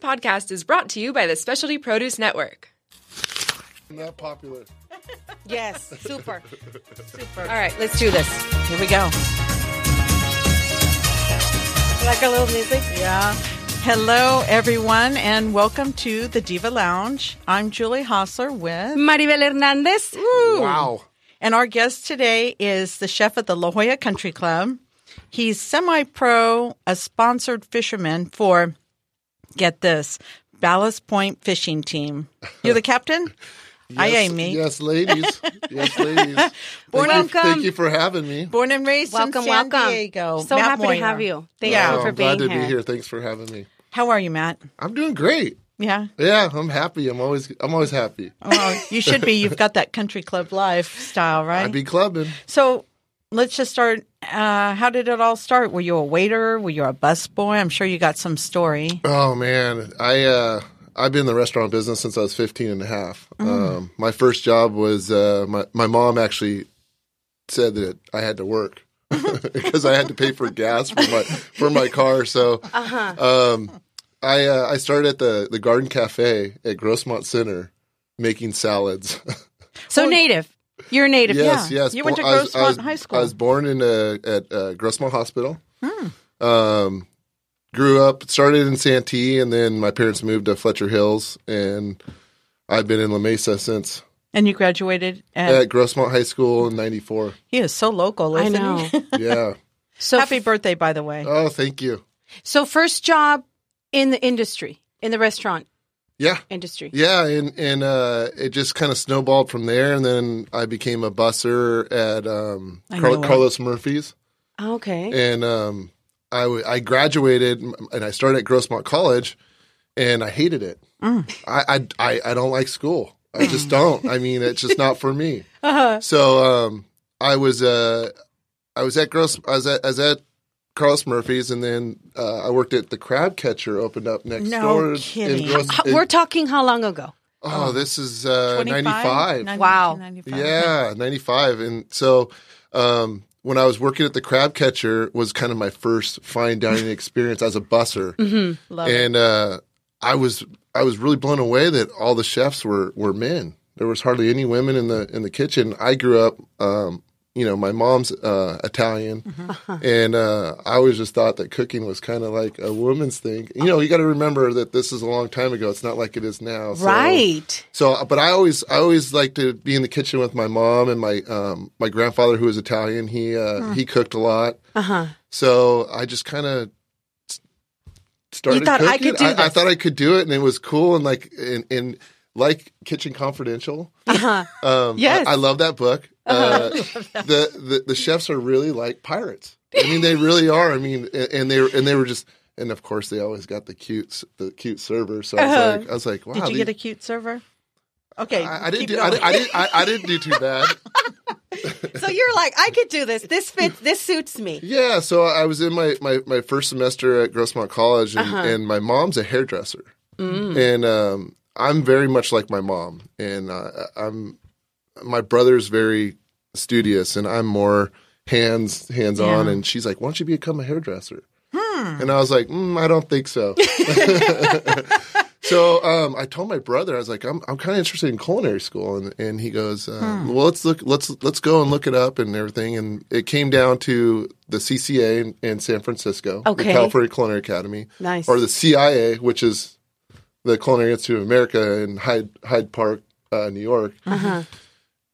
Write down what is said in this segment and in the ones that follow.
podcast is brought to you by the Specialty Produce Network. Not popular. Yes, super. super. All right, let's do this. Here we go. Like a little music? Yeah. Hello, everyone, and welcome to the Diva Lounge. I'm Julie Hostler with, Maribel Hernandez. Wow. and our guest today is the chef at the La Jolla Country Club. He's semi pro, a sponsored fisherman for, get this, Ballast Point Fishing Team. You're the captain? Aye, aye, me. Yes, ladies. yes, ladies. Thank you, Welcome. thank you for having me. Born and raised Welcome, in San welcome. Diego. So Matt happy Moyer. to have you. Thank Yeah. you Oh, for I'm glad to here. be here. Thanks for having me. How are you, Matt? I'm doing great. Yeah. Yeah, I'm happy. I'm always I'm always happy. Well, you should be. You've got that country club lifestyle, right? I'd be clubbing. So let's just start. Uh, how did it all start? Were you a waiter? Were you a busboy? I'm sure you got some story. Oh man, I uh I've been in the restaurant business since I was 15 and a half. Um, my first job was uh, my my mom actually said that I had to work because I had to pay for gas for my for my car. So um, I uh, I started at the the Garden Cafe at Grossmont Center making salads. So native. You're a native. yes, yeah. yes. You went to Bo- I was- I Grossmont was- High School. I was born in uh at uh, Grossmont Hospital. Hmm. Um, grew up, started in Santee, and then my parents moved to Fletcher Hills, and I've been in La Mesa since And you graduated at. at Grossmont High School in '94. he is so local, I isn't know. he? Yeah. So Happy birthday, by the way. oh, thank you. so first job in the industry, in the restaurant Yeah. industry. Yeah, and and uh, it just kind of snowballed from there, and then I became a busser at um, Car- Carlos Murphy's. Okay. and um, I, w- I graduated and I started at Grossmont College, and I hated it. Mm. I, I I I don't like school. I just don't. I mean, it's just not for me. Uh-huh. So um, I was uh, I was at Gross. I was at, I was at Carlos Murphy's, and then uh, I worked at the Crab Catcher. Opened up next No door. in kidding. Gross- H- We're talking how long ago? oh, this is uh, 25? ninety five. 90 Wow. 95. Yeah, 95. And so um, when I was working at the crab catcher was kind of my first fine dining experience as a busser. Love it. And uh, I was I was really blown away that all the chefs were were men. There was hardly any women in the in the kitchen. I grew up um, you know, my mom's uh, Italian, and uh, I always just thought that cooking was kind of like a woman's thing. You know, you got to remember that this is a long time ago. It's not like it is now. So- right. so, but I always, I always like to be in the kitchen with my mom and my, um, my grandfather who was Italian. He, uh, he cooked a lot. Uh huh. So I just kind of started. You thought I could do I, this. thought I could do it, and it was cool. And like, and, and like Kitchen Confidential. Uh huh. Um, Yes. I, I love that book. Uh, the, the the chefs are really like pirates. I mean, they really are. I mean, and, and they were, and they were just. And of course, they always got the cute, the cute server. So I was Uh-huh. like, I was like, wow. Did you these- get a cute server? Okay. I, I didn't do. I, I didn't. I, I didn't do too bad. So you're like, I could do this. This fits. This suits me. Yeah. So I was in my my, my first semester at Grossmont College, and, Uh-huh. and my mom's a hairdresser, Mm. and um, I'm very much like my mom, and uh, I'm my brother's very studious, and I'm more hands hands on, Yeah. and she's like, "Why don't you become a hairdresser?" And I was like, mm, "I don't think so." So um, I told my brother, I was like, I'm I'm kind of interested in culinary school, and and he goes, uh, well, let's look, let's let's go and look it up and everything, and it came down to the CCA in, in San Francisco, Okay. the California Culinary Academy, Nice. or the CIA, which is the Culinary Institute of America in Hyde Hyde Park, uh, New York. Uh-huh.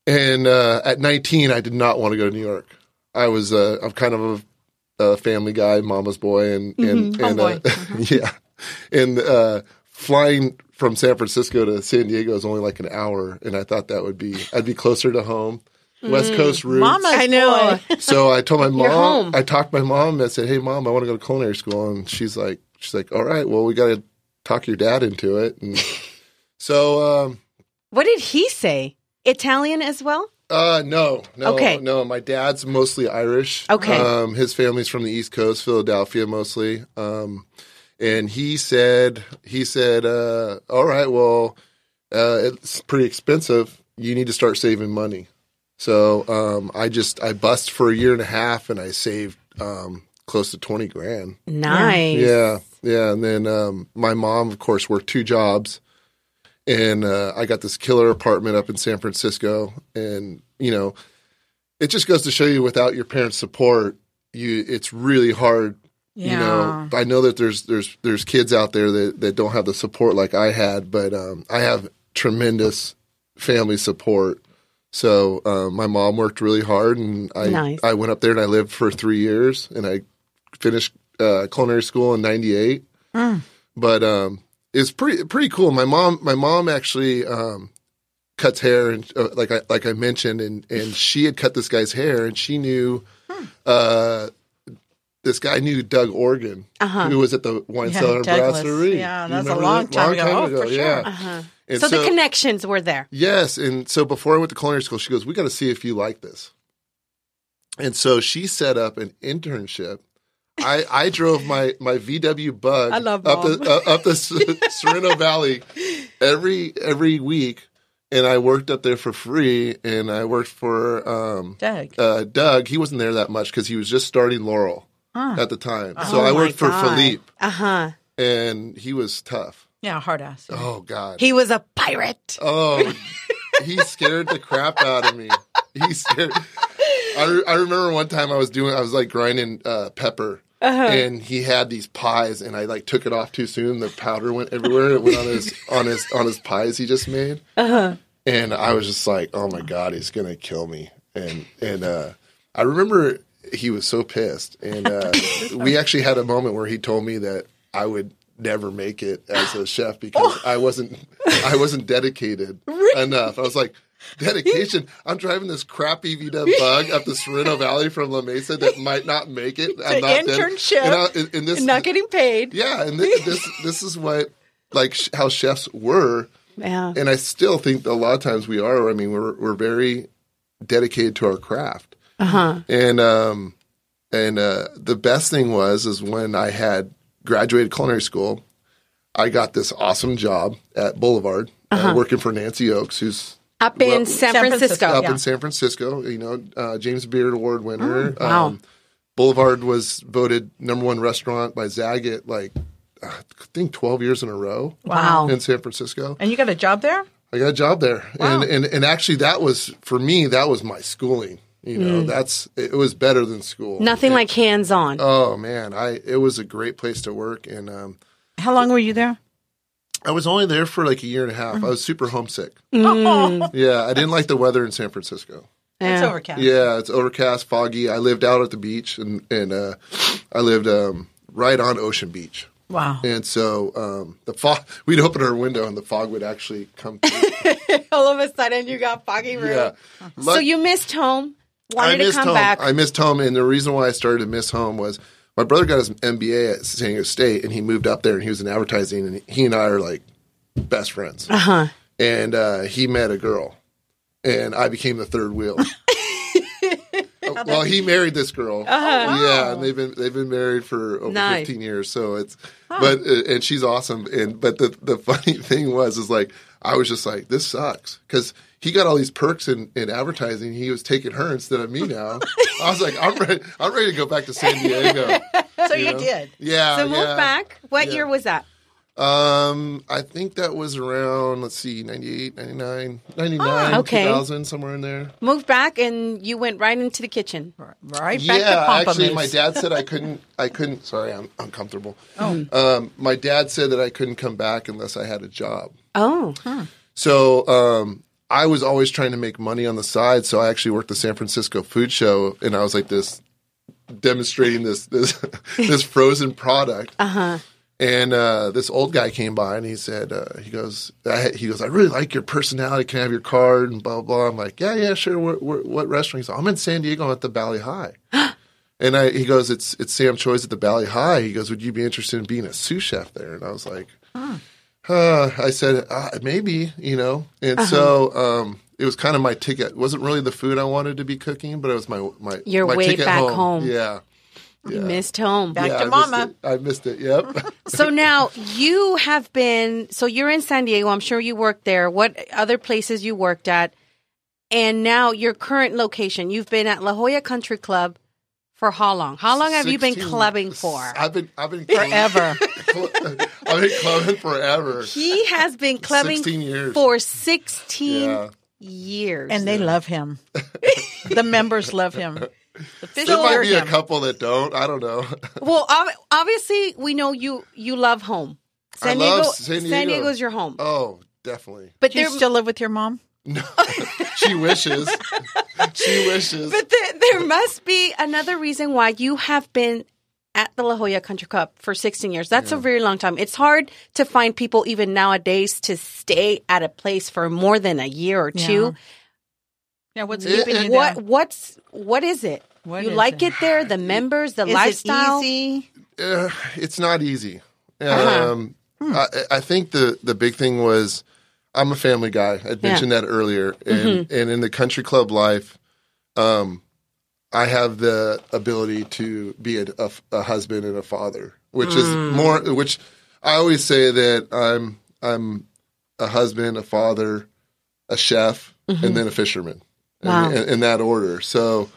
And uh, at 19, I did not want to go to New York. I was uh, I'm kind of a, a family guy, mama's boy, and and, and uh, yeah, and uh, flying from San Francisco to San Diego is only like an hour, and I thought that would be I'd be closer to home, West Coast roots. Mama's I know. boy. So I told my mom. I talked to my mom, and I said, "Hey, mom, I want to go to culinary school," and she's like, "She's like, all right, well, we got to talk your dad into it." And so, um, What did he say? Italian as well? uh, no, no, Okay. no. My dad's mostly Irish. Okay. um, his family's from the East Coast, Philadelphia, mostly. Um, and he said, he said, uh, all right, well, uh, it's pretty expensive. You need to start saving money. So um, I just I bust for a year and a half, and I saved um, close to twenty grand. Nice. Yeah, yeah. And then um, my mom, of course, worked two jobs, and uh, I got this killer apartment up in San Francisco. And you know, it just goes to show you, without your parents' support, you it's really hard. You know, I know that there's there's there's kids out there that that don't have the support like I had, but um, I have tremendous family support. So uh, my mom worked really hard, and I Nice. I went up there and I lived for three years, and I finished uh, culinary school in '98. But um, it's pretty pretty cool. My mom my mom actually um, cuts hair, and uh, like I like I mentioned, and and she had cut this guy's hair, and she knew. Uh, this guy knew Doug Organ, who was at the wine Yeah, cellar in Brasserie. Yeah, that's a long that? time ago. Oh, for sure. Yeah. And So, the connections were there. Yes, and so before I went to culinary school, she goes, "We got to see if you like this." And so she set up an internship. I, I drove my, my VW Bug I love up Mom. the uh, up the Sorrento Valley every every week, and I worked up there for free. And I worked for um, Doug. uh, Doug. He wasn't there that much because he was just starting Laurel at the time. So Oh I worked for God. Philippe, Uh huh. and he was tough. Yeah, hard ass. Oh God. He was a pirate. Oh, he scared the crap out of me. He scared. I, re- I remember one time I was doing, I was like grinding uh, pepper, and he had these pies, and I like took it off too soon. The powder went everywhere. It went on his on his on his pies he just made, and I was just like, oh my god, he's gonna kill me. And and uh, I remember he was so pissed, and uh, we actually had a moment where he told me that I would never make it as a chef because I wasn't I wasn't dedicated enough. I was like. Dedication. I'm driving this crappy VW bug up the Sorrento Valley from La Mesa that might not make it. I'm not internship. and, I, and, and this, Not getting paid. yeah, and this, this this is what like sh- how chefs were, Yeah. and I still think that a lot of times we are. I mean, we're we're very dedicated to our craft, uh-huh. and um, and uh, the best thing was is when I had graduated culinary school, I got this awesome job at Boulevard, uh working for Nancy Oakes, who's Up in Well- San, San Francisco. Francisco. up yeah. in San Francisco. You know, uh, James Beard Award winner. Oh, wow. Um, Boulevard was voted number one restaurant by Zagat, like uh, I think twelve years in a row Wow. in San Francisco. And you got a job there? I got a job there, and, and and actually that was for me that was my schooling. You know, that's it was better than school. Mm. Nothing like hands on. Oh man, I it was a great place to work, and um, How long were you there? I was only there for like a year and a half. I was super homesick. Oh, Yeah, I didn't like the weather in San Francisco. it's Yeah. overcast. Yeah, it's overcast, foggy. I lived out at the beach, and and uh, I lived um, right on Ocean Beach. Wow. And so um, the fog, we'd open our window, and the fog would actually come through. All of a sudden, you got foggy room. yeah. So you missed home. Wanted I to come home. back. I missed home, and the reason why I started to miss home was my brother got his MBA at San Diego State, and he moved up there, and he was in advertising, and he and I are like best friends. uh huh. and uh, he met a girl, and I became the third wheel. well, he married this girl. Yeah, and they've been they've been married for over Nice. fifteen years. So it's, but uh, and she's awesome. And but the the funny thing was is like I was just like this sucks because he got all these perks in, in advertising. He was taking her instead of me now. I was like I'm ready. I'm ready to go back to San Diego. So you, know? did. Yeah. So move yeah. back. What Yeah. year was that? Um, I think that was around, let's see, 98, 99, 99, Oh, okay. 2000, somewhere in there. Moved back, and you went right into the kitchen. Right back to yeah, actually, my dad said I couldn't, I couldn't, sorry, I'm uncomfortable. Oh. Um, my dad said that I couldn't come back unless I had a job. Oh, So, um, I was always trying to make money on the side. So I actually worked the San Francisco food show and I was like this, demonstrating this, this, this frozen product. uh huh. And uh, this old guy came by and he said, uh, he goes, I, he goes, I really like your personality. Can I have your card? And blah, blah, blah. I'm like, yeah, yeah, sure. What restaurant? He's like, I'm in San Diego. I'm at the Valley High. and I, he goes, it's, it's Sam Choi's at the Valley High. He goes, would you be interested in being a sous chef there? And I was like, uh, I said, uh, maybe, you know. And so um, it was kind of my ticket. It wasn't really the food I wanted to be cooking, but it was my, my, Your my way ticket back home. home. Yeah. You missed home. Back yeah, to I mama. Missed. I missed it. Yep. So now you have been. So you're in San Diego. I'm sure you worked there. What other places you worked at? And now your current location. You've been at La Jolla Country Club For how long? How long have you been 16 clubbing for? I've been I've been Forever. I've been clubbing forever. He has been clubbing 16 years. for 16 Yeah. years. and they love him. the members love him. The There might lure be a couple that don't. I don't know. well, obviously, we know you you love home. I San love Diego, San Diego. Diego's your home. Oh, definitely. but Do you still live with your mom? She wishes. she wishes. but there, there must be another reason why you have been at the La Jolla Country Club for 16 years. That's a very long time. It's hard to find people even nowadays to stay at a place for more than a year or two. Yeah, what's It- keeping you What there? what's what is it? What you is like it? it there? The members, the Is lifestyle. it easy? Uh, it's not easy. Uh-huh. Um, I, I think the the big thing was I'm a family guy. I Yeah. Mm-hmm. mentioned that earlier, and and in the country club life, um, I have the ability to be a, a, a husband and a father, which is Mm. more. Which I always say that I'm I'm a husband, a father, a chef, and then a fisherman, Mm-hmm. Wow. in, in, in that order. So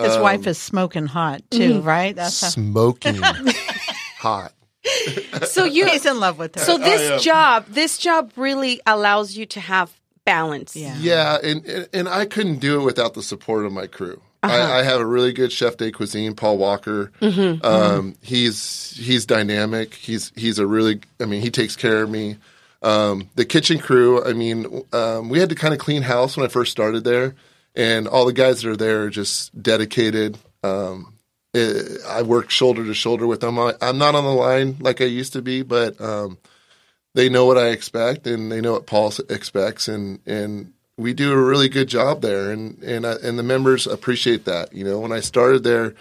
His Um, wife is smoking hot too, Mm-hmm. right? That's how smoking hot. So you he's in love with her. So this am. job, this job really allows you to have balance. Yeah. Yeah, and, and and I couldn't do it without the support of my crew. I, I have a really good chef de cuisine, Paul Walker. Um, He's he's dynamic. He's he's a really. I mean, he takes care of me. Um, the kitchen crew. I mean, um, we had to kind of clean house when I first started there, and all the guys that are there are just dedicated. Um, I work shoulder to shoulder with them. I'm not on the line like I used to be, but um, they know what I expect and they know what Paul expects, and and we do a really good job there, and and I, and the members appreciate that. You know, when I started there,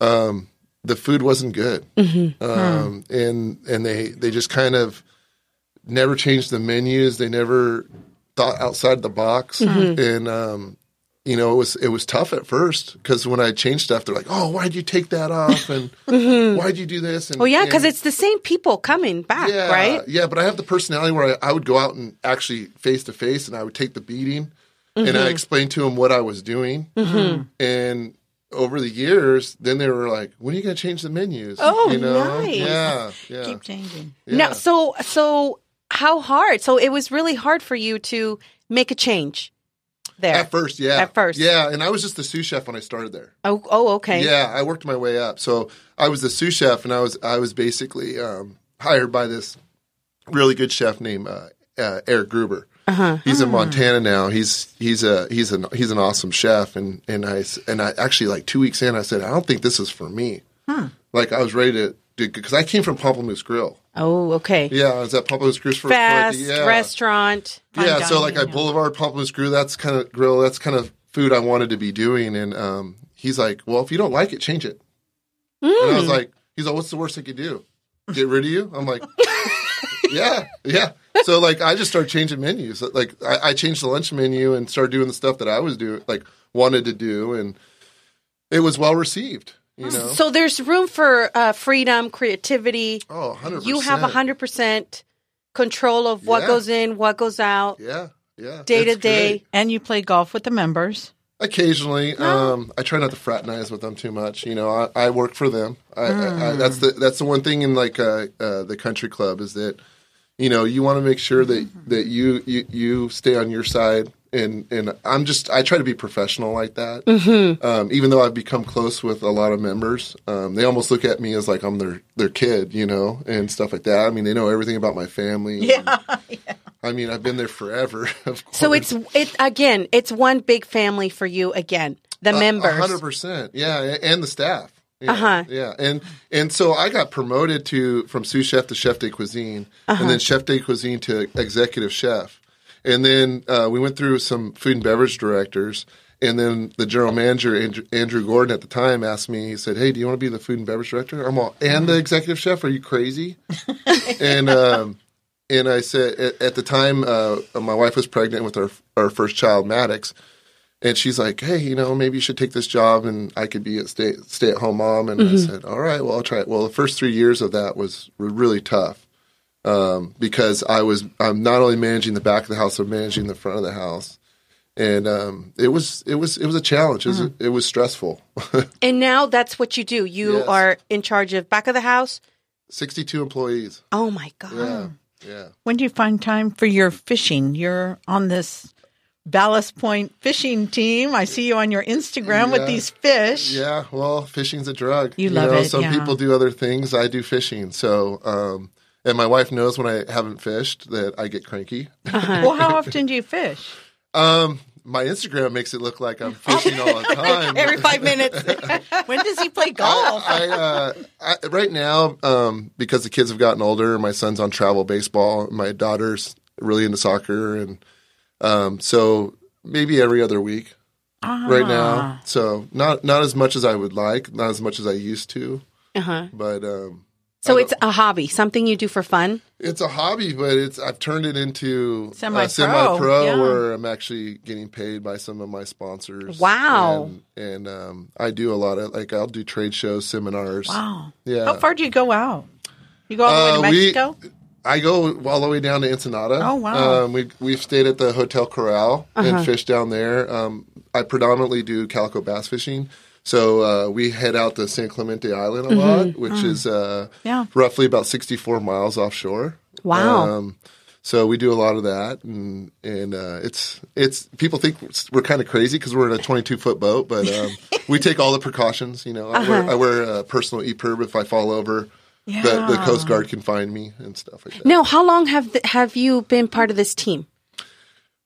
um, the food wasn't good, um, and and they they just kind of never changed the menus. They never thought outside the box, and um, you know it was it was tough at first because when I changed stuff, they're like, "Oh, why'd you take that off?" and "Why'd you do this?" And Well, yeah, because it's the same people coming back, yeah, right? Yeah, but I have the personality where I, I would go out and actually face to face, and I would take the beating, and Mm-hmm. I explained to them what I was doing, and over the years, then they were like, "When are you going to change the menus?" Oh, you know? nice. Yeah, yeah. Keep changing. yeah. Now, so so how hard? So it was really hard for you to make a change there. At first, yeah. At first. yeah, and I was just the sous chef when I started there. oh, oh, okay. Yeah, I worked my way up. So I was the sous chef, and I was I was basically um, hired by this really good chef named uh, uh, Eric Gruber. Uh-huh. He's in Montana now. He's he's a he's an he's an awesome chef, and and I and I actually like two weeks in, I said I don't think this is for me. Like I was ready to because I came from Pamplemousse Grill. Oh, okay. Yeah, I was at Pamplemousse Grill for Fast for- yeah. restaurant. Yeah, so like I. Boulevard Pamplemousse Grill, that's kind of grill, that's kind of food I wanted to be doing, and um, he's like, "Well, if you don't like it, change it." And I was like, "He's like, what's the worst they could do? Get rid of you?" I'm like, "Yeah, yeah." So like, I just started changing menus. Like, I, I changed the lunch menu and started doing the stuff that I was doing, like wanted to do, and it was well received. You know, So there's room for uh, freedom, creativity. oh, 100 You have hundred percent control of what Yeah. goes in, what goes out. Yeah, yeah. Day It's to day. great. And you play golf with the members. Occasionally, um, I try not to fraternize with them too much. You know, I, I work for them. I, I, I, that's the that's the one thing in like uh, uh, the country club is that you know you want to make sure that that you, you you stay on your side. And and I'm just I try to be professional like that. Um, even though I've become close with a lot of members, um, they almost look at me as like I'm their their kid, you know, and stuff like that. I mean, they know everything about my family. Yeah. yeah. I mean, I've been there forever. Of course. So it's it again. It's one big family for you again. The members. hundred percent, yeah, and the staff. Yeah, Uh-huh. Yeah, and and so I got promoted to from sous chef to chef de cuisine, Uh-huh. and then chef de cuisine to executive chef, and then uh, we went through some food and beverage directors, and then the general manager Andrew, Andrew Gordon at the time asked me. He said, "Hey, do you want to be the food and beverage director?" I'm all, and the executive chef? Are you crazy? and um, and I said at, at the time uh, my wife was pregnant with our our first child, Maddox. And she's like, "Hey, you know, maybe you should take this job, and I could be a stay stay at home mom." And I said, "All right, well, I'll try it." Well, the first three years of that was really tough um, because I was I'm not only managing the back of the house, I'm managing the front of the house, and um, it was it was it was a challenge. It was, it was stressful. And now that's what you do. You Yes. are in charge of back of the house. Sixty two employees. Oh my god. Yeah, yeah. When do you find time for your fishing? You're on this Ballast Point fishing team. I see you on your Instagram with these fish. Yeah, well, fishing's a drug. You love it, Some yeah. people do other things. I do fishing. So, um, and my wife knows when I haven't fished that I get cranky. Well, how often do you fish? Um, my Instagram makes it look like I'm fishing all the time. Every five minutes. When does he play golf? I, uh, I, right now, um, because the kids have gotten older, my son's on travel baseball, my daughter's really into soccer, and um, so maybe every other week right Ah. now. So not not as much as I would like, not as much as I used to, uh-huh. but um, So it's a hobby, something you do for fun. it's a hobby. But it's I've turned it into Semi-pro, yeah. where I'm actually getting paid by some of my sponsors. Wow. And, and um, I do a lot of like I'll do trade shows, seminars. Wow. Yeah. How far do you go out? You go all the way Uh, to we- Mexico? I go all the way down to Ensenada. Oh, wow. Um, we we've stayed at the Hotel Coral Uh-huh. and fished down there. Um, I predominantly do calico bass fishing, so uh, we head out to San Clemente Island a lot, which is uh, Mm-hmm. Yeah. roughly about sixty four miles offshore. Wow. Um, so we do a lot of that, and and uh, it's it's people think we're kind of crazy because we're in a 22 foot boat, but um, we take all the precautions. You know, I wear, I wear a personal EPIRB if I fall over. The, the Coast Guard can find me and stuff like that. Now, how long have th- have you been part of this team?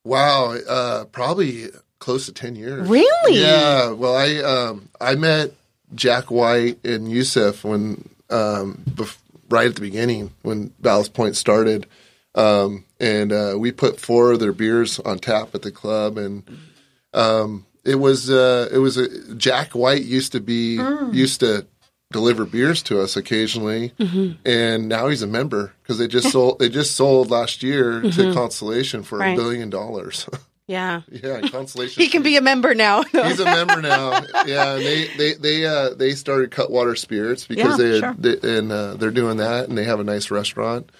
Wow, uh, probably close to 10 years. Really? Yeah. Well, I um, I met Jack White and Yuseff when um, bef- right at the beginning when Ballast Point started, um, and uh, we put four of their beers on tap at the club, and um, it was uh, it was a Jack White used to be used to deliver beers to us occasionally, and now he's a member because they just sold they just sold last year to Constellation for a Right. billion dollars. Yeah. yeah, Constellation. He can be a member now. He's a member now. Yeah, and they they they uh, they started Cutwater Spirits because Yeah, they, sure. they and uh, they're doing that, and they have a nice restaurant.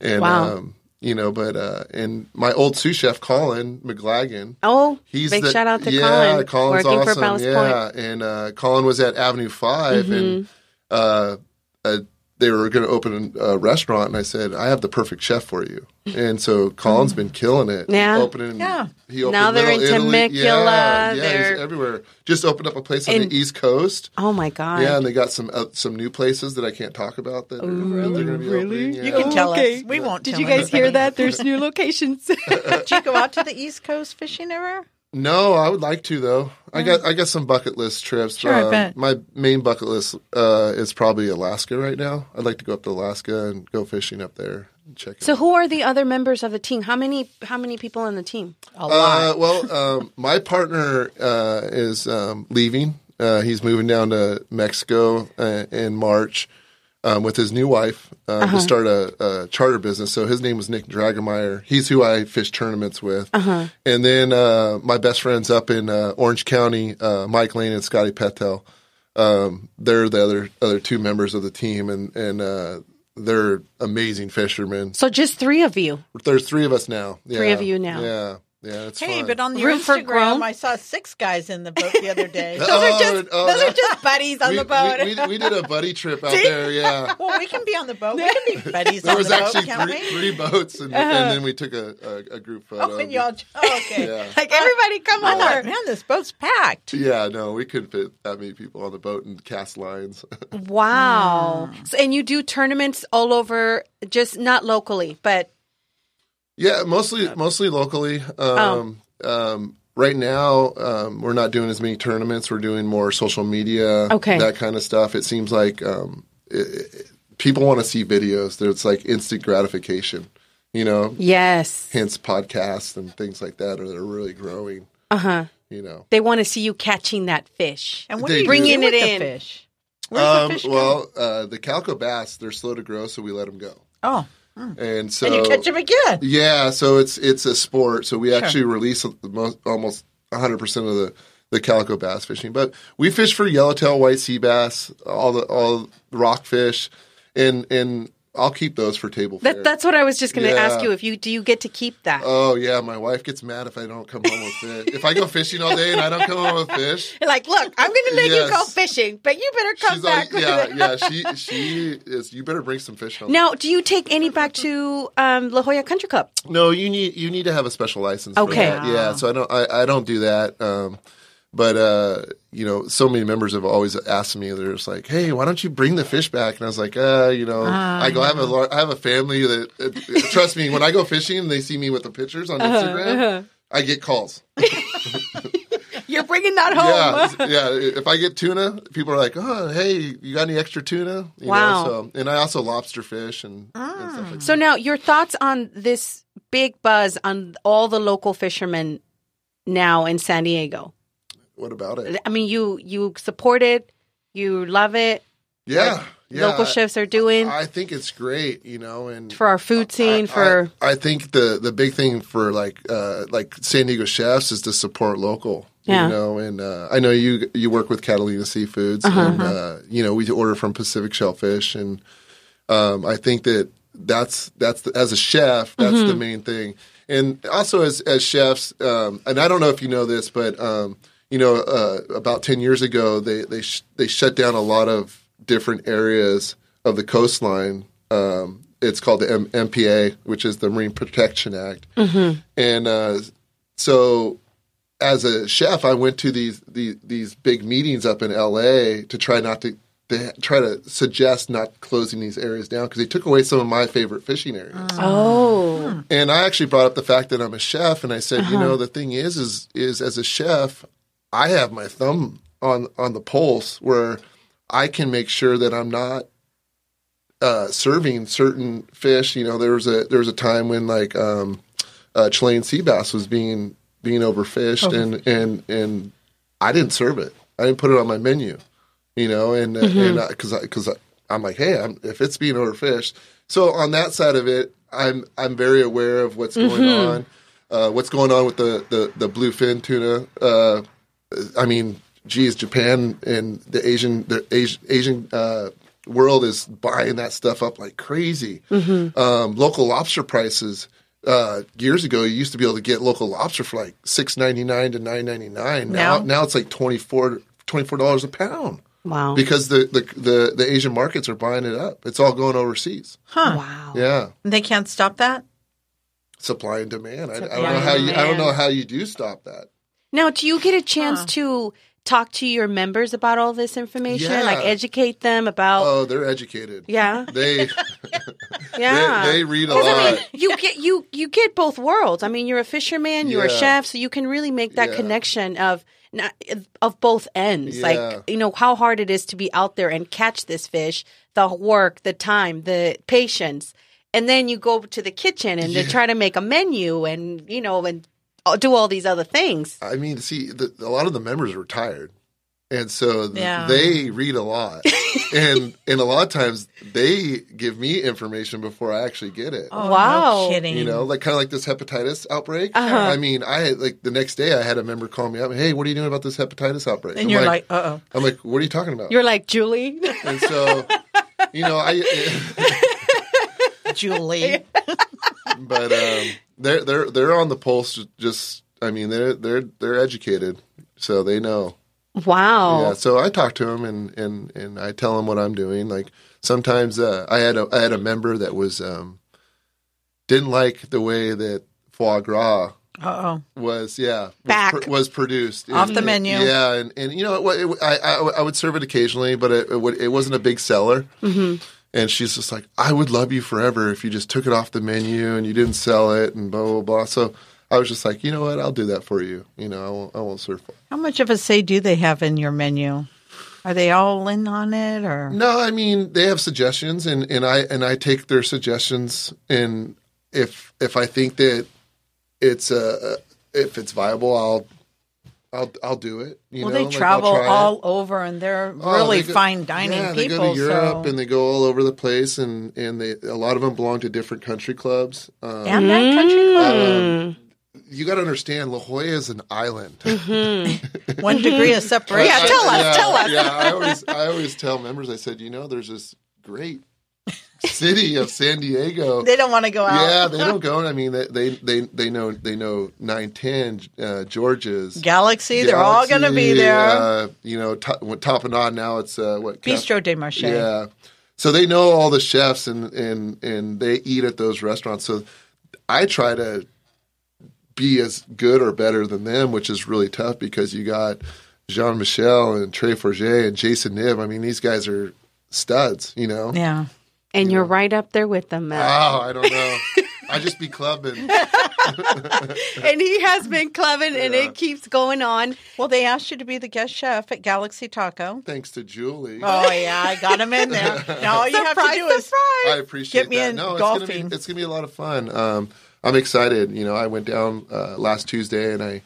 And Wow. um, you know, but uh, and my old sous chef Colin MacLaggan. oh, He's big the, shout out to yeah, Colin. Colin's working awesome. for yeah, Point. Mm-hmm. and uh, Colin was at Avenue 5 and uh, uh, they were going to open a restaurant, and I said, "I have the perfect chef for you." And so Colin's been killing it. Yeah. opening. Yeah. He opened Now they're in Italy. Temecula, Yeah, yeah, he's everywhere. Just opened up a place on And- the East Coast. Oh my god. Yeah, and they got some uh, some new places that I can't talk about that are, that they're going to be opening. Yeah. You can tell Okay. us. We won't Did tell you guys hear that? There's new locations. Did you go out to the East Coast fishing ever? No, I would like to though. I got I got some bucket list trips. Sure, I Um, bet. My main bucket list uh, is probably Alaska right now. I'd like to go up to Alaska and go fishing up there and check it. so out. who are the other members of the team? How many how many people in the team? A lot. Uh, well, um, my partner uh, is um, leaving. Uh, he's moving down to Mexico uh, in March um, with his new wife um, to start a, a charter business. So his name was Nick Dragemeyer. He's who I fish tournaments with. And then uh, my best friends up in uh, Orange County, uh, Mike Lane and Scotty Petel. Um, they're the other other two members of the team, and and uh, they're amazing fishermen. So just three of you. There's three of us now. Three of you now. Yeah, yeah. It's Hey, fun. but on the Room Instagram. I saw six guys in the boat the other day. Those are just- oh, those are just buddies on we, the boat. We, we, we did a buddy trip out there. Yeah, well, we can be on the boat. We can be buddies there on was the boat, actually can't three, three boats, and, and uh-huh. then we took a, a, a group oh, photo. Oh, and y'all. Oh, okay. Yeah. Like oh, everybody come on! thought, over. man, this boat's packed. Yeah, no, we couldn't fit that many people on the boat and cast lines. Wow. Hmm. So, and you do tournaments all over, just not locally, but yeah, mostly mostly locally. Um, um, right now, um, we're not doing as many tournaments. We're doing more social media, Okay. that kind of stuff. It seems like um, it, it, people want to see videos. There's like instant gratification, you know. yes. Hence, podcasts and things like that are, are really growing. Uh huh. You know. They want to see you catching that fish. And what They do you Bringing it with the in. fish? Where's Um, the fish well, uh, the calico bass they're slow to grow, so we let them go. oh, Hmm. And so and you catch them again. Yeah, so it's it's a sport. So we actually release most, almost 100 percent of the the calico bass fishing, but we fish for yellowtail, white sea bass, all the all the rockfish, and and I'll keep those for table fare. That, that's what I was just going to Yeah. ask you. If you do you get to keep that? Oh yeah, my wife gets mad if I don't come home with fish. if I go fishing all day and I don't come home with fish, You're like, look, I'm going to make you go fishing, but you better come she's back. yeah, yeah. She she is. You better bring some fish home. Now, do you take any back to um, La Jolla Country Club? No, you need you need to have a special license. For Okay. that. Yeah. So I don't I, I don't do that. Um, but uh, you know, so many members have always asked me. They're just like, "Hey, why don't you bring the fish back?" And I was like, "Uh, you know, I go. I have a lar- I have a family that uh, trust me. When I go fishing, and they see me with the pictures on Uh-huh, Instagram. I get calls. You're bringing that home. Yeah, yeah. If I get tuna, people are like, "Oh, hey, you got any extra tuna?" You Wow. Know, so, and I also lobster fish and, and stuff like that. So now, your thoughts on this big buzz on all the local fishermen now in San Diego? What about it? I mean, you you support it, you love it. Yeah, yeah. Local chefs are doing I think it's great, you know, and for our food scene. I- for I, I think the the big thing for like uh, like San Diego chefs is to support local. Yeah. You know, and uh, I know you you work with Catalina Seafoods, Uh-huh, and uh, you know we order from Pacific Shellfish, and um, I think that that's that's the, as a chef that's Mm-hmm. the main thing, and also as as chefs, um, and I don't know if you know this, but um, you know uh, about ten years ago they they sh- they shut down a lot of different areas of the coastline. Um, it's called the M- MPA, which is the Marine Protection Act, and uh, so as a chef, I went to these these these big meetings up in L.A. to try not to. to try to suggest not closing these areas down because they took away some of my favorite fishing areas. oh, And I actually brought up the fact that I'm a chef, and I said, you know, the thing is, is is as a chef, I have my thumb on on the pulse where I can make sure that I'm not uh, serving certain fish. You know, there was a there was a time when like um, uh, Chilean sea bass was being being overfished, and and and I didn't serve it. I didn't put it on my menu. You know, and and because because I'm like, hey, I'm, if it's being overfished, so on that side of it, I'm I'm very aware of what's going on. Uh, what's going on with the, the, the bluefin tuna? Uh, I mean, geez, Japan and the Asian the Asian, Asian uh, world is buying that stuff up like crazy. Um, local lobster prices uh, years ago, you used to be able to get local lobster for like six ninety nine to nine ninety nine. Now, Now? now it's like 24 dollars a pound wow, because the, the the the Asian markets are buying it up. It's all going overseas. Huh. wow. Yeah, They can't stop that? supply and demand. I, I don't know how and you. I don't know how you do stop that. Now, do you get a chance to talk to your members about all this information, Yeah. like educate them about? Oh, they're educated. yeah, They yeah. they, they read a 'Cause, lot. I mean, you get you you get both worlds. I mean, you're a fisherman, you're a chef, so you can really make that Yeah. connection of not, of both ends. Yeah. Like you know how hard it is to be out there and catch this fish, the work, the time, the patience, and then you go to the kitchen and to try to make a menu and you know and do all these other things. I mean, see, the, a lot of the members are retired, and so th- Yeah. they read a lot, and and a lot of times they give me information before I actually get it. Oh, Wow. No kidding. You know, like kind of like this hepatitis outbreak. Uh-huh. I mean, I like the next day I had a member call me up. Hey, what are you doing about this hepatitis outbreak? And I'm you're like, uh oh. I'm like, what are you talking about? You're like Julie. and so, you know, I. Julie. but um, they're they're they're on the pulse. Just I mean, they're they're they're educated, so they know. wow. Yeah. So I talk to them and and and I tell them what I'm doing. Like sometimes uh, I had a I had a member that was um, didn't like the way that foie gras Uh oh. was yeah was, Back. pr- was produced Off And- the menu. Yeah, and, and you know what? It, I, I I would serve it occasionally, but it it, would, it wasn't a big seller. Mm-hmm. And she's just like, I would love you forever if you just took it off the menu and you didn't sell it and blah blah blah. So I was just like, you know what? I'll do that for you. You know, I won't I won't serve. How much of a say do they have in your menu? Are they all in on it or? No, I mean they have suggestions, and, and I and I take their suggestions, and if if I think that it's uh if it's viable, I'll I'll I'll do it. You Well, know? they Like, travel try it. all over and they're Oh, really they go- fine dining yeah, people. They go to Europe so. and they go all over the place, and and they a lot of them belong to different country clubs. Um, and that country club, um, you got to understand, La Jolla is an island. one degree of separation. Yeah, tell us, yeah, tell us. Yeah, I always I always tell members. I said, you know, there's this great city of San Diego. They don't want to go out. yeah, they don't go. I mean, they they they, they know they know nine ten uh, George's. Galaxy, they're all going to be there. Uh, you know, top, what- topping on now, it's uh, what Cap- Bistro de Marché. Yeah, so they know all the chefs and and and they eat at those restaurants. So I try to be as good or better than them, which is really tough because you got Jean Michel and Trey Foshee and Jason Knibb. I mean, these guys are studs. You know. Yeah. And you're right up there with them, Matt. Oh, I don't know. I just be clubbing. and he has been clubbing, and it keeps going on. Well, they asked you to be the guest chef at Galaxy Taco. Thanks to Julie. Oh yeah, I got him in there. Now all you have to Surprise, do is I appreciate Get me that. in no, It's golfing. gonna, be, it's gonna be a lot of fun. Um, I'm excited. You know, I went down uh, last Tuesday and I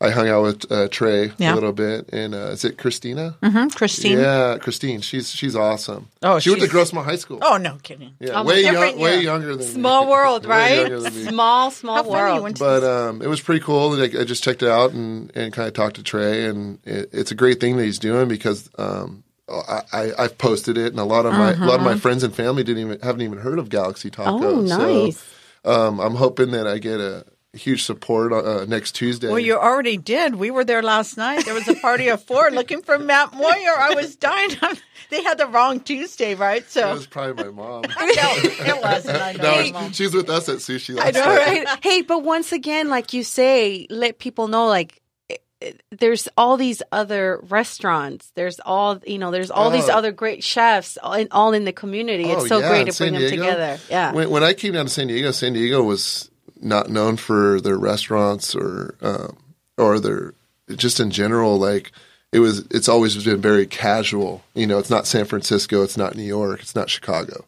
I hung out with uh, Trey Yeah. a little bit. And uh, is it Christina? Mhm, Christine. Yeah, Christine. She's she's awesome. Oh, she went to she's- Grossmont High School. Oh no, kidding. yeah, Oh, way different young, way younger than me. Small world, right? younger than me. Small, small How world. went But um, it was pretty cool. Like, I just checked it out and, and kind of talked to Trey, and it, it's a great thing that he's doing because um, I, I I've posted it, and a lot of my a lot of my friends and family didn't even haven't even heard of Galaxy Taco. Oh, nice. So, um, I'm hoping that I get a huge support uh, uh, next Tuesday. Well, you already did. We were there last night. There was a party of four looking for Matt Moyer. I was dying. they had the wrong Tuesday, right? That So was probably my mom. no, it wasn't. I know. no, she's with us at sushi. I know, night. right? hey, but once again, like you say, let people know, like, it- it- there's all these other restaurants. There's all, you know, there's all these Oh. other great chefs all in, all in the community. Oh, It's so yeah, great to San bring them together. Yeah. When, when I came down to San Diego, San Diego was not known for their restaurants or um, or their just in general. Like it was, it's always been very casual. You know, it's not San Francisco, it's not New York, it's not Chicago.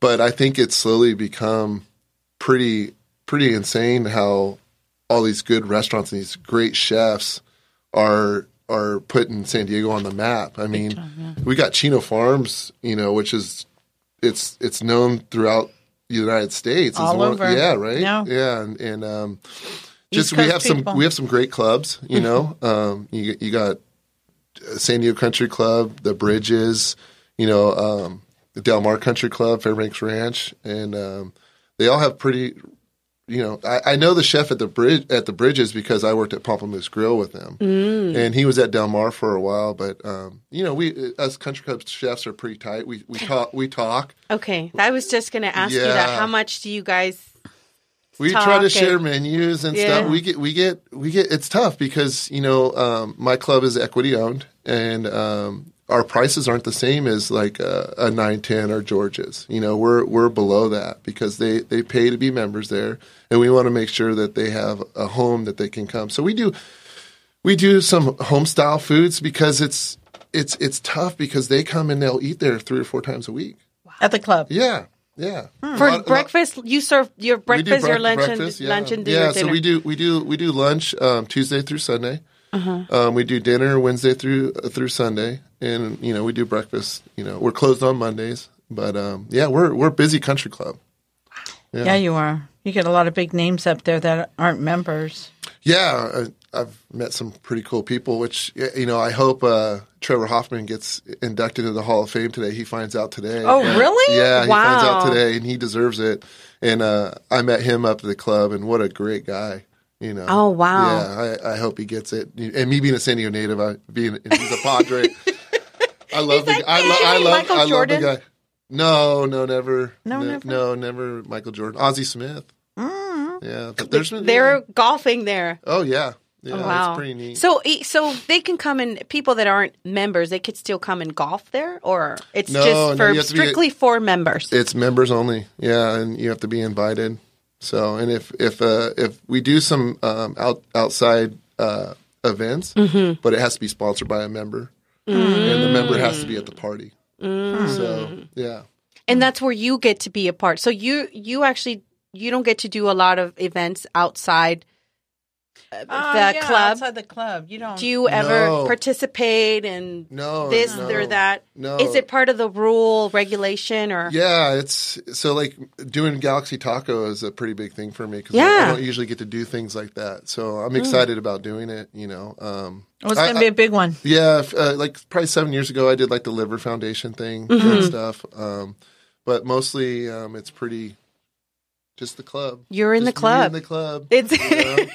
But I think it's slowly become pretty pretty insane how all these good restaurants and these great chefs are are putting San Diego on the map. I mean, we got Chino Farms, you know, which is it's it's known throughout the United States. All one- over. yeah, right, Yeah. yeah, and, and um, just we have some we have some great clubs. You know, um, you you got San Diego Country Club, the Bridges, you know, um, the Del Mar Country Club, Fairbanks Ranch, and um, they all have pretty. You know, I, I know the chef at the bridge at the Bridges because I worked at Pamplemousse Grill with him, and he was at Del Mar for a while. But um, you know, we us Country Club chefs are pretty tight. We we talk we talk. Okay. I was just going to ask you that. How much do you guys. We try to and- share menus and Yeah. stuff. We get we get we get. It's tough because you know um, my club is equity owned, and um, our prices aren't the same as like a, a nine ten or George's. You know, we're we're below that because they they pay to be members there, and we want to make sure that they have a home that they can come. So we do we do some home style foods because it's it's it's tough because they come and they'll eat there three or four times a week. At the club. Yeah, yeah. For lot- a lot- breakfast, you serve your we do breakfast, your lunch, breakfast, and yeah. lunch and dinner. Yeah, dinner. so we do we do we do lunch um, Tuesday through Sunday. Uh-huh. Um, we do dinner Wednesday through uh, through Sunday, and you know we do breakfast. You know we're closed on Mondays, but um, yeah, we're we're a busy country club. Yeah. you are. You get a lot of big names up there that aren't members. Yeah, I, I've met some pretty cool people. Which you know, I hope uh, Trevor Hoffman gets inducted into the Hall of Fame today. He finds out today. Oh, really? Yeah, he finds out today, and he deserves it. And uh, I met him up at the club, and what a great guy. You know. Oh, wow. Yeah, I, I hope he gets it. And me being a San Diego native, I being he's a Padre. I love the. I, lo- I love. Michael I love Jordan? the guy. No, no, never. No, no, never? no, never. Michael Jordan, Ozzie Smith. Mm-hmm. Yeah, but there's been. They're golfing there. Oh yeah, yeah. wow, That's pretty neat. So, so they can come and people that aren't members, they could still come and golf there, or it's No, no, just for you have to be- strictly for members. It's members only. Yeah, and you have to be invited. So, and if if uh, if we do some um, out outside uh, events, Mm-hmm. but it has to be sponsored by a member, and the member has to be at the party. Mm. So, yeah. and that's where you get to be a part. So you you actually you don't get to do a lot of events outside uh, Uh, the yeah, club. outside the club. You don't. Do you ever No. participate in No, this no, or that? no. Is it part of the rule regulation or? Yeah, it's so like doing Galaxy Taco is a pretty big thing for me because I Yeah. don't usually get to do things like that. So I'm excited about doing it. You know, um, Oh, it's going to be a big one. Yeah, uh, like probably seven years ago, I did like the liver foundation thing and stuff. Um, but mostly um, it's pretty just the club. You're in Just the club. In the club. It's you know?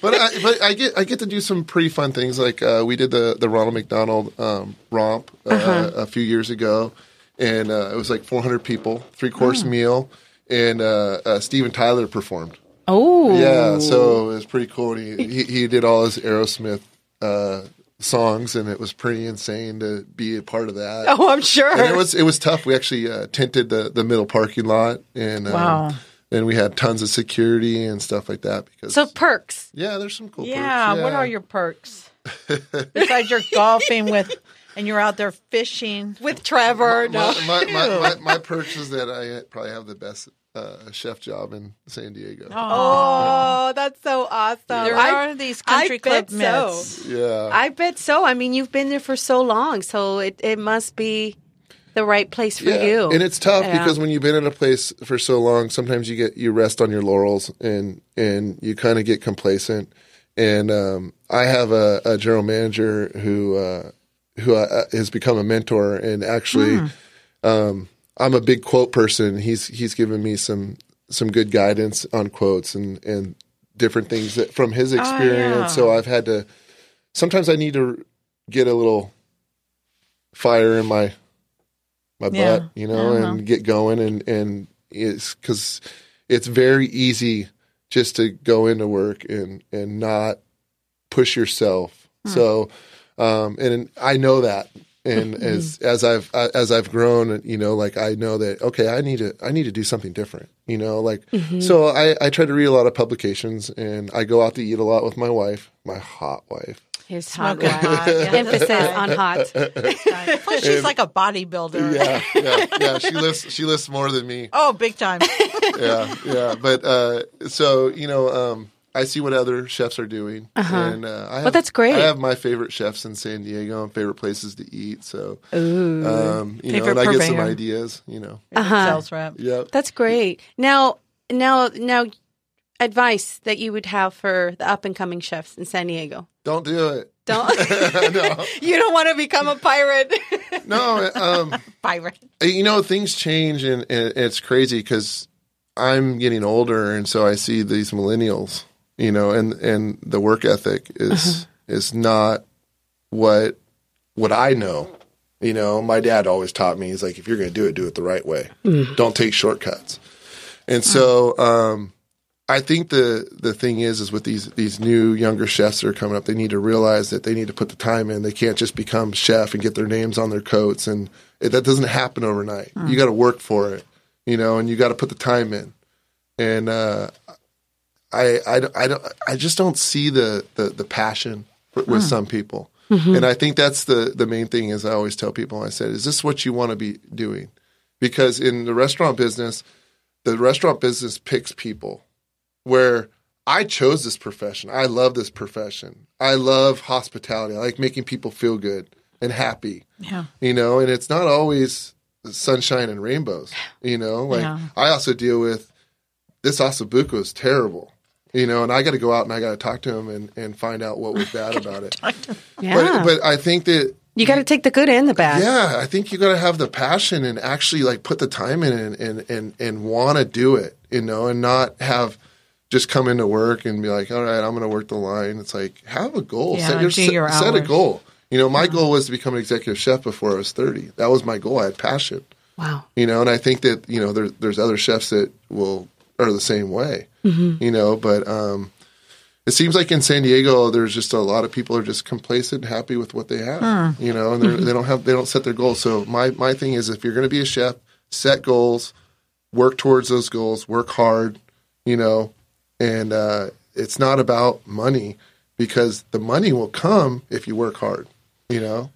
but I, but I get I get to do some pretty fun things. Like uh, we did the the Ronald McDonald um, romp uh, Uh-huh. a few years ago, and uh, it was like 400 people, three course meal, and uh, uh, Steven Tyler performed. oh Yeah, so it was pretty cool. He, he he did all his Aerosmith uh, songs, and it was pretty insane to be a part of that. oh, I'm sure. And it was it was tough. We actually uh, tinted the the middle parking lot, and um, Wow. And we had tons of security and stuff like that. Because so perks. yeah, there's some cool. Yeah, perks. what are your perks? Besides you're golfing with and you're out there fishing. With Trevor, no. my, my, my, my, my perks is that I probably have the best uh, chef job in San Diego. Oh, that's so awesome. There I- are these country I club bet so. myths. Yeah, I bet so. I mean, you've been there for so long, so it, it must be the right place for yeah. you. and it's tough Yeah. because when you've been in a place for so long, sometimes you get you rest on your laurels and and you kind of get complacent. And um, I have a, a general manager who uh, who uh, has become a mentor, and actually, um, I'm a big quote person. He's he's given me some some good guidance on quotes and and different things that from his experience. yeah. So I've had to. Sometimes I need to get a little fire in my my Yeah. butt, you know, Uh-huh. and get going. And and it's because it's very easy just to go into work and and not push yourself. So, um, and I know that. And as as I've as I've grown, you know, like I know that okay, I need to I need to do something different, you know, like so I I try to read a lot of publications and I go out to eat a lot with my wife, my hot wife. His hot Smoking wife. hot. Yeah, Emphasis on hot. Plus, she's like a bodybuilder. Yeah, yeah, yeah. She lifts she lifts more than me. Oh, big time. yeah, yeah. But uh, so you know, um, I see what other chefs are doing, and uh, I have, that's great. I have my favorite chefs in San Diego and favorite places to eat. So, um, you know, and I get some ideas. You know, Uh-huh. Sales rep. yep. That's great. Now, now, now, advice that you would have for the up and coming chefs in San Diego. Don't do it. Don't no, you don't want to become a pirate? no. Um, Pirate. you know, things change, and, and it's crazy because I'm getting older, and so I see these millennials. You know, and and the work ethic is is not what what I know. You know, my dad always taught me he's like, if you're going to do it, do it the right way. Don't take shortcuts. And so, um, I think the the thing is, is with these these new younger chefs that are coming up, they need to realize that they need to put the time in. They can't just become chef and get their names on their coats, and it, that doesn't happen overnight. Hmm. You got to work for it, you know, and you got to put the time in. And uh, I, I, I don't I just don't see the the, the passion with, with some people, mm-hmm. and I think that's the the main thing. Is I always tell people, I said, is this what you want to be doing? Because in the restaurant business, the restaurant business picks people where I chose this profession. I love this profession. I love hospitality. I like making people feel good and happy. Yeah. You know, and it's not always sunshine and rainbows. You know, like Yeah. I also deal with this osso buco is terrible. You know, and I got to go out and I got to talk to him and, and find out what was bad about it. Yeah, But but I think that you got to take the good and the bad. yeah, I think you got to have the passion and actually like put the time in and and and, and want to do it, you know, and not have just come into work and be like, all right, I'm going to work the line. It's like have a goal, Yeah, set, your, do your set a goal. You know, my goal was to become an executive chef before I was 30. That was my goal. I had passion, Wow. you know, and I think that you know there, there's other chefs that will are the same way, you know, but um, it seems like in San Diego, there's just a lot of people are just complacent, and happy with what they have, you know, and they're, they don't have they don't set their goals. So my my thing is, if you're going to be a chef, set goals, work towards those goals, work hard, you know, and uh, it's not about money because the money will come if you work hard, you know.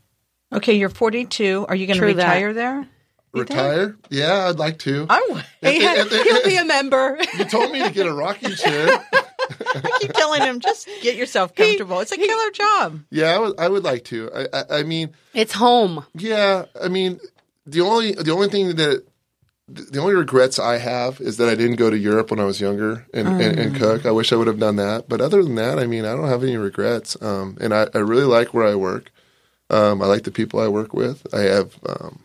Okay, you're 42. Are you going to True that. retire there? Retire? Yeah, I'd like to. I would. If they- if they- He'll be a member. you told me to get a rocking chair. I keep telling him, just get yourself comfortable. It's a killer job. Yeah, I would. I would like to. I, I, I mean, It's home. Yeah, I mean, the only the only thing that the only regrets I have is that I didn't go to Europe when I was younger and, and, and cook. I wish I would have done that. But other than that, I mean, I don't have any regrets. Um, and I, I really like where I work. Um, I like the people I work with. I have um,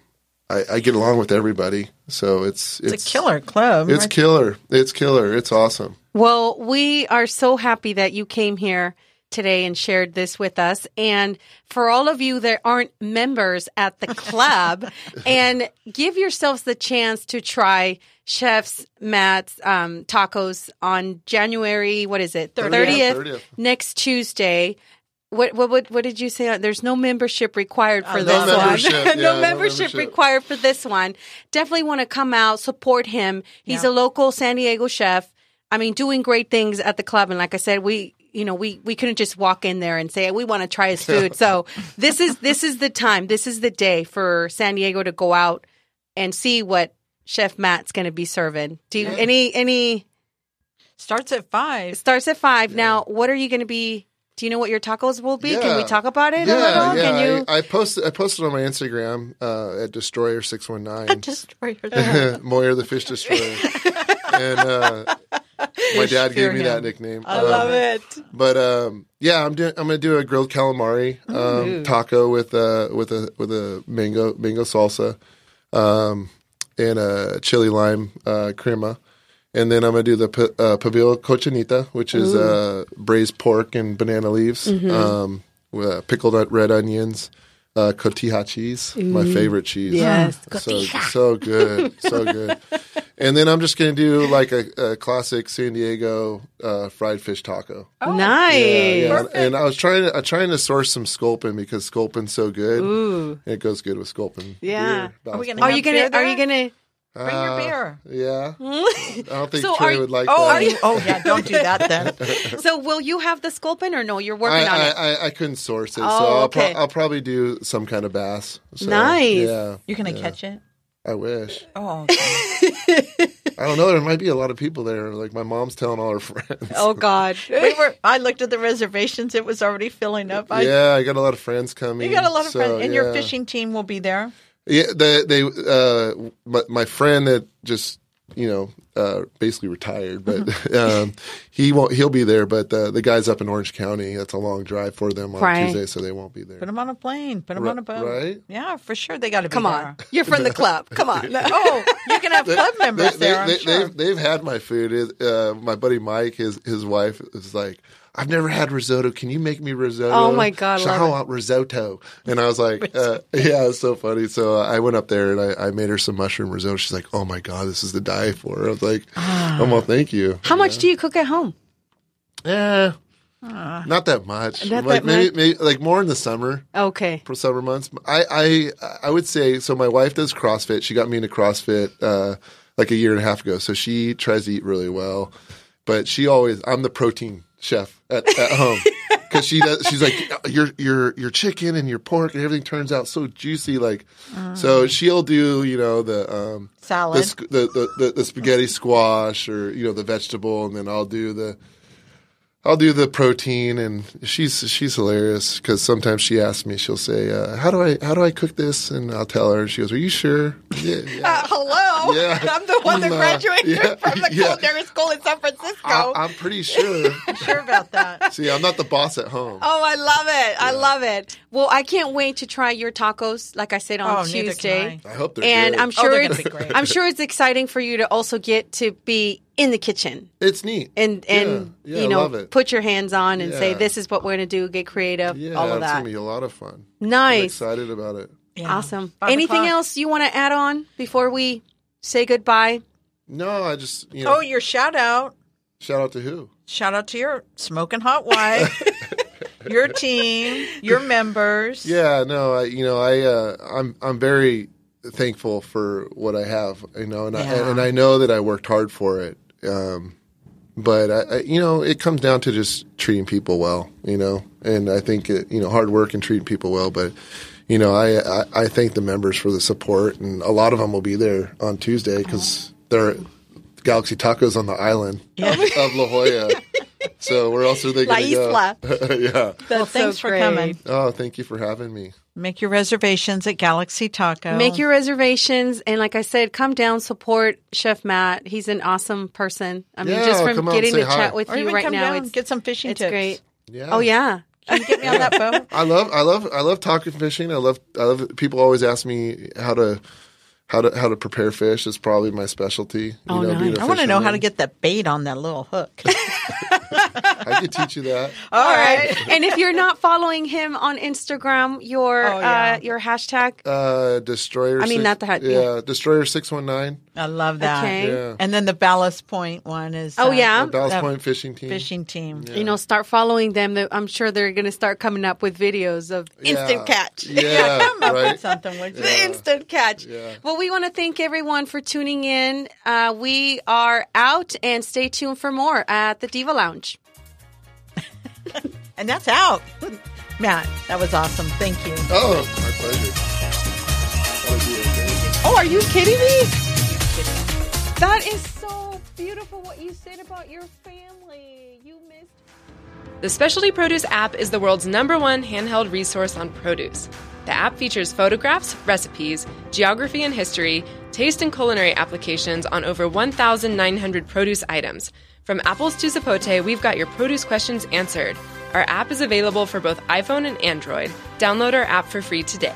I, I get along with everybody. So it's It's, a killer club. It's right? killer. It's killer. It's awesome. Well, we are so happy that you came here today and shared this with us. And for all of you that aren't members at the club, and give yourselves the chance to try Chef's Matt's um, tacos on January, what is it? 30th. 30th, next Tuesday. What, what what what did you say? There's no membership required for no this membership. one. Yeah, no, no membership membership. required for this one. Definitely want to come out, support him. He's a local San Diego chef. I mean, doing great things at the club. And like I said, we, you know, we, we couldn't just walk in there and say, we want to try his food. so this is, this is the time. This is the day for San Diego to go out and see what Chef Matt's going to be serving. Do you, any, any, Starts at five. starts at five. Now, what are you going to be, do you know what your tacos will be? Can we talk about it a Yeah, little? yeah. Can you? I, I posted I posted on my Instagram uh, at Destroyer six one nine. Destroyer. Moyer the fish destroyer. and uh, my dad gave me fear that nickname. I Um, love it. But um, yeah, I'm doing. I'm gonna do a grilled calamari um, taco with uh, with a with a mango mango salsa, um, and a chili lime uh, crema, and then I'm gonna do the pa- uh, pibil cochinita, which is uh, braised pork and banana leaves, um, with uh, pickled red onions. Uh, cotija cheese, my favorite cheese. Yes, so so good, so good. And then I'm just gonna do like a, a classic San Diego uh, fried fish taco. nice. Yeah, yeah. And I was trying to, I'm trying to source some sculpin because sculpin's so good. Ooh. It goes good with sculpin. Yeah. beer, Are we gonna Are you gonna? Are you gonna? Bring your Uh, beer. Yeah. I don't think So Trey are- would like Oh, that. are you? Oh, yeah. Don't do that then. So will you have the sculpin or no? You're I, working on I, it. I, I couldn't source it, Oh, so I'll, pro- I'll probably do some kind of bass. So, Nice. Yeah, You're gonna catch it. I wish. Oh, okay. I don't know. There might be a lot of people there. Like my mom's telling all her friends. Oh God. we were. I looked at the reservations. It was already filling up. I, yeah, I got a lot of friends coming. You got a lot of so, friends, and your fishing team will be there. Yeah, they they uh my, my friend that just you know uh basically retired, but um he won't he'll be there. But uh, the guys up in Orange County, that's a long drive for them on Right. Tuesday, so they won't be there. Put them on a plane. Put them Ri- on a boat. right? Yeah, for sure. They got to be Come there. on. You're from the club. Come on. Oh, you can have club members they, there. I'm they, sure. they've, they've had my food. It- Uh, my buddy Mike, his his wife, is like, I've never had risotto. Can you make me risotto? Oh, my God, She's love like, I want risotto. And I was like, uh, yeah, it's so funny. So uh, I went up there and I, I made her some mushroom risotto. She's like, oh my God, this is the die for. I was like, oh, well, thank you. How much do you cook at home? Yeah. Not that much. Not like that maybe, much? maybe like more in the summer Okay. for summer months. I, I I would say so. My wife does CrossFit. She got me into CrossFit uh, like a year and a half ago. So she tries to eat really well, but she always I'm the protein chef at, at home because she does. She's like your your your chicken and your pork and everything turns out so juicy. Like so she'll do you know the um, Salad. the, the, the, the, the spaghetti squash or you know the vegetable and then I'll do the I'll do the protein and she's she's hilarious because sometimes she asks me she'll say uh, how do I how do I cook this and I'll tell her she goes are you sure yeah, yeah. Hello. Yeah. I'm the one that Uh, graduated yeah, from the yeah. culinary school in San Francisco. I, I'm pretty sure sure about that. see I'm not the boss at home Oh, I love it. I love it. Well, I can't wait to try your tacos, like I said on Oh, neither can Tuesday. I. I hope they're And good. I'm sure they're it's be great. I'm sure it's exciting for you to also get to be in the kitchen it's neat and and Yeah, yeah, you know put your hands on and say this is what we're going to do, get creative, yeah all of it's that. gonna be a lot of fun I'm Nice. excited about it Yeah. Awesome. Five Anything o'clock. else you want to add on before we say goodbye? no I just you know Oh, your shout out. shout out to who Shout out to your smoking hot wife, your team, your members. Yeah, no, I, you know, I, uh, I'm, I'm very thankful for what I have, you know, and Yeah. I, and I know that I worked hard for it. Um, but I, I, you know, it comes down to just treating people well, you know, and I think, it, you know, hard work and treating people well, but, you know, I, I, I thank the members for the support and a lot of them will be there on Tuesday because they're Galaxy Tacos on the island Yeah. of La Jolla. so where else are they La going to go? Isla. yeah. Well, thanks for coming. Oh, thank you for having me. Make your reservations at Galaxy Taco. Make your reservations and like I said, come down, support Chef Matt. He's an awesome person. I mean, Yeah, just from come out, getting say to hi. chat with or you even right come now, down, it's get some fishing it's tips. great. Yeah. Oh yeah. Can you get me on that boat? I love, I love, I love taco fishing. I love, I love. People always ask me how to how to how to prepare fish is probably my specialty. You Oh, know, being nice. a I want to know how to get that bait on that little hook. I could teach you that. All right. and if you're not following him on Instagram, your Oh, yeah. uh, your hashtag. Uh, destroyer. I mean, six- not the hat- Yeah, yeah. destroyer six one nine. I love that. Okay. Yeah. And then the Ballast Point one is Oh uh, yeah, Ballast that Point fishing team. fishing team. you know, start following them. I'm sure they're going to start coming up with videos of instant catch. Yeah, Come up with right. something, would you? The instant catch. Yeah. Well, we want to thank everyone for tuning in. Uh, we are out, and stay tuned for more at the Diva Lounge. And that's out. Matt, that was awesome. Thank you. Oh, my pleasure. That would be okay. Oh, are you kidding me? That is so beautiful what you said about your family. You missed. The Specialty Produce app is the world's number one handheld resource on produce. The app features photographs, recipes, geography and history, taste and culinary applications on over 1,900 produce items. From apples to zapote, we've got your produce questions answered. Our app is available for both iPhone and Android. Download our app for free today.